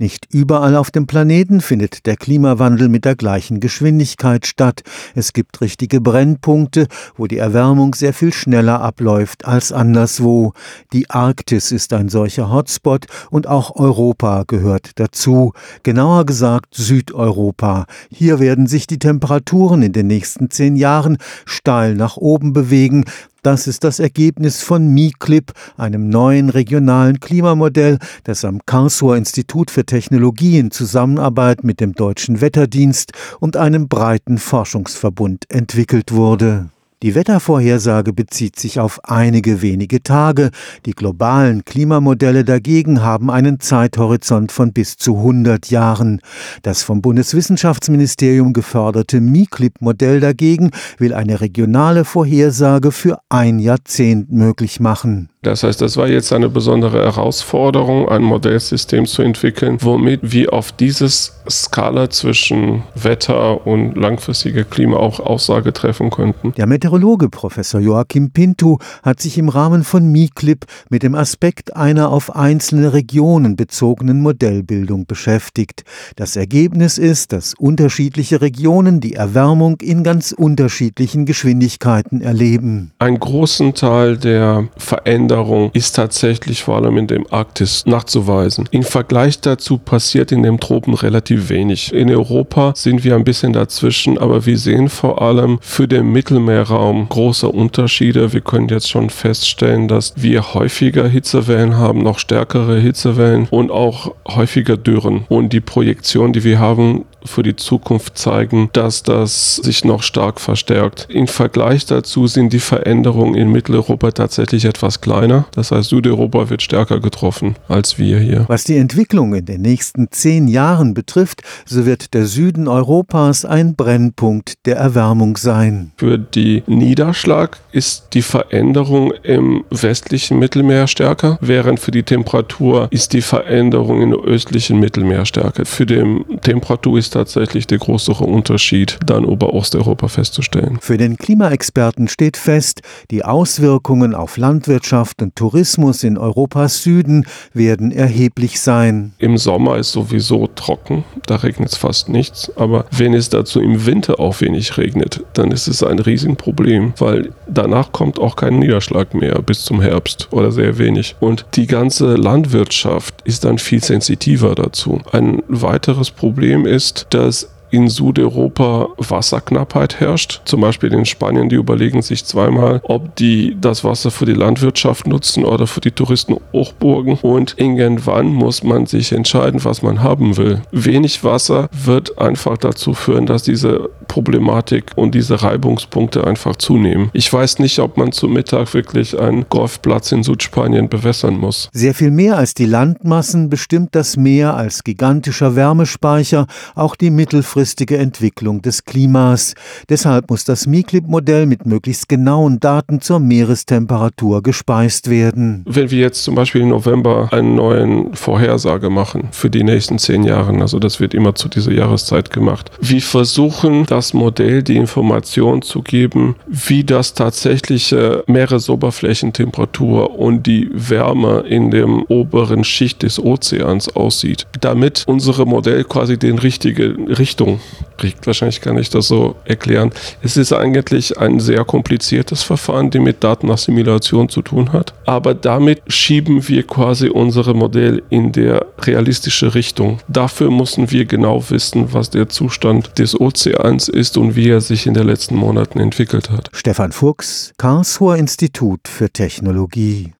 Nicht überall auf dem Planeten findet der Klimawandel mit der gleichen Geschwindigkeit statt. Es gibt richtige Brennpunkte, wo die Erwärmung sehr viel schneller abläuft als anderswo. Die Arktis ist ein solcher Hotspot und auch Europa gehört dazu. Genauer gesagt Südeuropa. Hier werden sich die Temperaturen in den nächsten zehn Jahren steil nach oben bewegen, das ist das Ergebnis von MiClip, einem neuen regionalen Klimamodell, das am Karlsruher Institut für Technologie in Zusammenarbeit mit dem Deutschen Wetterdienst und einem breiten Forschungsverbund entwickelt wurde. Die Wettervorhersage bezieht sich auf einige wenige Tage. Die globalen Klimamodelle dagegen haben einen Zeithorizont von bis zu 100 Jahren. Das vom Bundeswissenschaftsministerium geförderte MiClip-Modell dagegen will eine regionale Vorhersage für ein Jahrzehnt möglich machen. Das heißt, das war jetzt eine besondere Herausforderung, ein Modellsystem zu entwickeln, womit wir auf dieses Skala zwischen Wetter und langfristiger Klima auch Aussage treffen könnten. Der Meteorologe Professor Joachim Pinto hat sich im Rahmen von MiClip mit dem Aspekt einer auf einzelne Regionen bezogenen Modellbildung beschäftigt. Das Ergebnis ist, dass unterschiedliche Regionen die Erwärmung in ganz unterschiedlichen Geschwindigkeiten erleben. Ein großen Teil der Veränderung ist tatsächlich vor allem in dem Arktis nachzuweisen. Im Vergleich dazu passiert in den Tropen relativ wenig. In Europa sind wir ein bisschen dazwischen, aber wir sehen vor allem für den Mittelmeerraum große Unterschiede. Wir können jetzt schon feststellen, dass wir häufiger Hitzewellen haben, noch stärkere Hitzewellen und auch häufiger Dürren. Und die Projektion, die wir haben, für die Zukunft zeigen, dass das sich noch stark verstärkt. Im Vergleich dazu sind die Veränderungen in Mitteleuropa tatsächlich etwas kleiner. Das heißt, Südeuropa wird stärker getroffen als wir hier. Was die Entwicklung in den nächsten zehn Jahren betrifft, so wird der Süden Europas ein Brennpunkt der Erwärmung sein. Für die Niederschlag ist die Veränderung im westlichen Mittelmeer stärker, während für die Temperatur ist die Veränderung im östlichen Mittelmeer stärker. Für die Temperatur ist tatsächlich der größere Unterschied dann über Osteuropa festzustellen. Für den Klimaexperten steht fest, die Auswirkungen auf Landwirtschaft und Tourismus in Europas Süden werden erheblich sein. Im Sommer ist sowieso trocken, da regnet es fast nichts, aber wenn es dazu im Winter auch wenig regnet, dann ist es ein Riesenproblem, weil danach kommt auch kein Niederschlag mehr bis zum Herbst oder sehr wenig. Und die ganze Landwirtschaft ist dann viel sensitiver dazu. Ein weiteres Problem ist, dass in Südeuropa Wasserknappheit herrscht. Zum Beispiel in Spanien, die überlegen sich zweimal, ob die das Wasser für die Landwirtschaft nutzen oder für die Touristenhochburgen. Und irgendwann muss man sich entscheiden, was man haben will. Wenig Wasser wird einfach dazu führen, dass diese Problematik und diese Reibungspunkte einfach zunehmen. Ich weiß nicht, ob man zu Mittag wirklich einen Golfplatz in Südspanien bewässern muss. Sehr viel mehr als die Landmassen bestimmt das Meer als gigantischer Wärmespeicher auch die mittelfristige langfristige Entwicklung des Klimas. Deshalb muss das MiClip-Modell mit möglichst genauen Daten zur Meerestemperatur gespeist werden. Wenn wir jetzt zum Beispiel im November einen neuen Vorhersage machen für die nächsten zehn Jahre, also das wird immer zu dieser Jahreszeit gemacht, wir versuchen das Modell die Information zu geben, wie das tatsächliche Meeresoberflächentemperatur und die Wärme in dem oberen Schicht des Ozeans aussieht, damit unsere Modell quasi den richtigen Richtung Kriegt. Wahrscheinlich kann ich das so erklären. Es ist eigentlich ein sehr kompliziertes Verfahren, die mit Datenassimilation zu tun hat. Aber damit schieben wir quasi unser Modell in der realistische Richtung. Dafür müssen wir genau wissen, was der Zustand des Ozeans ist und wie er sich in den letzten Monaten entwickelt hat. Stefan Fuchs, Karlsruher Institut für Technologie.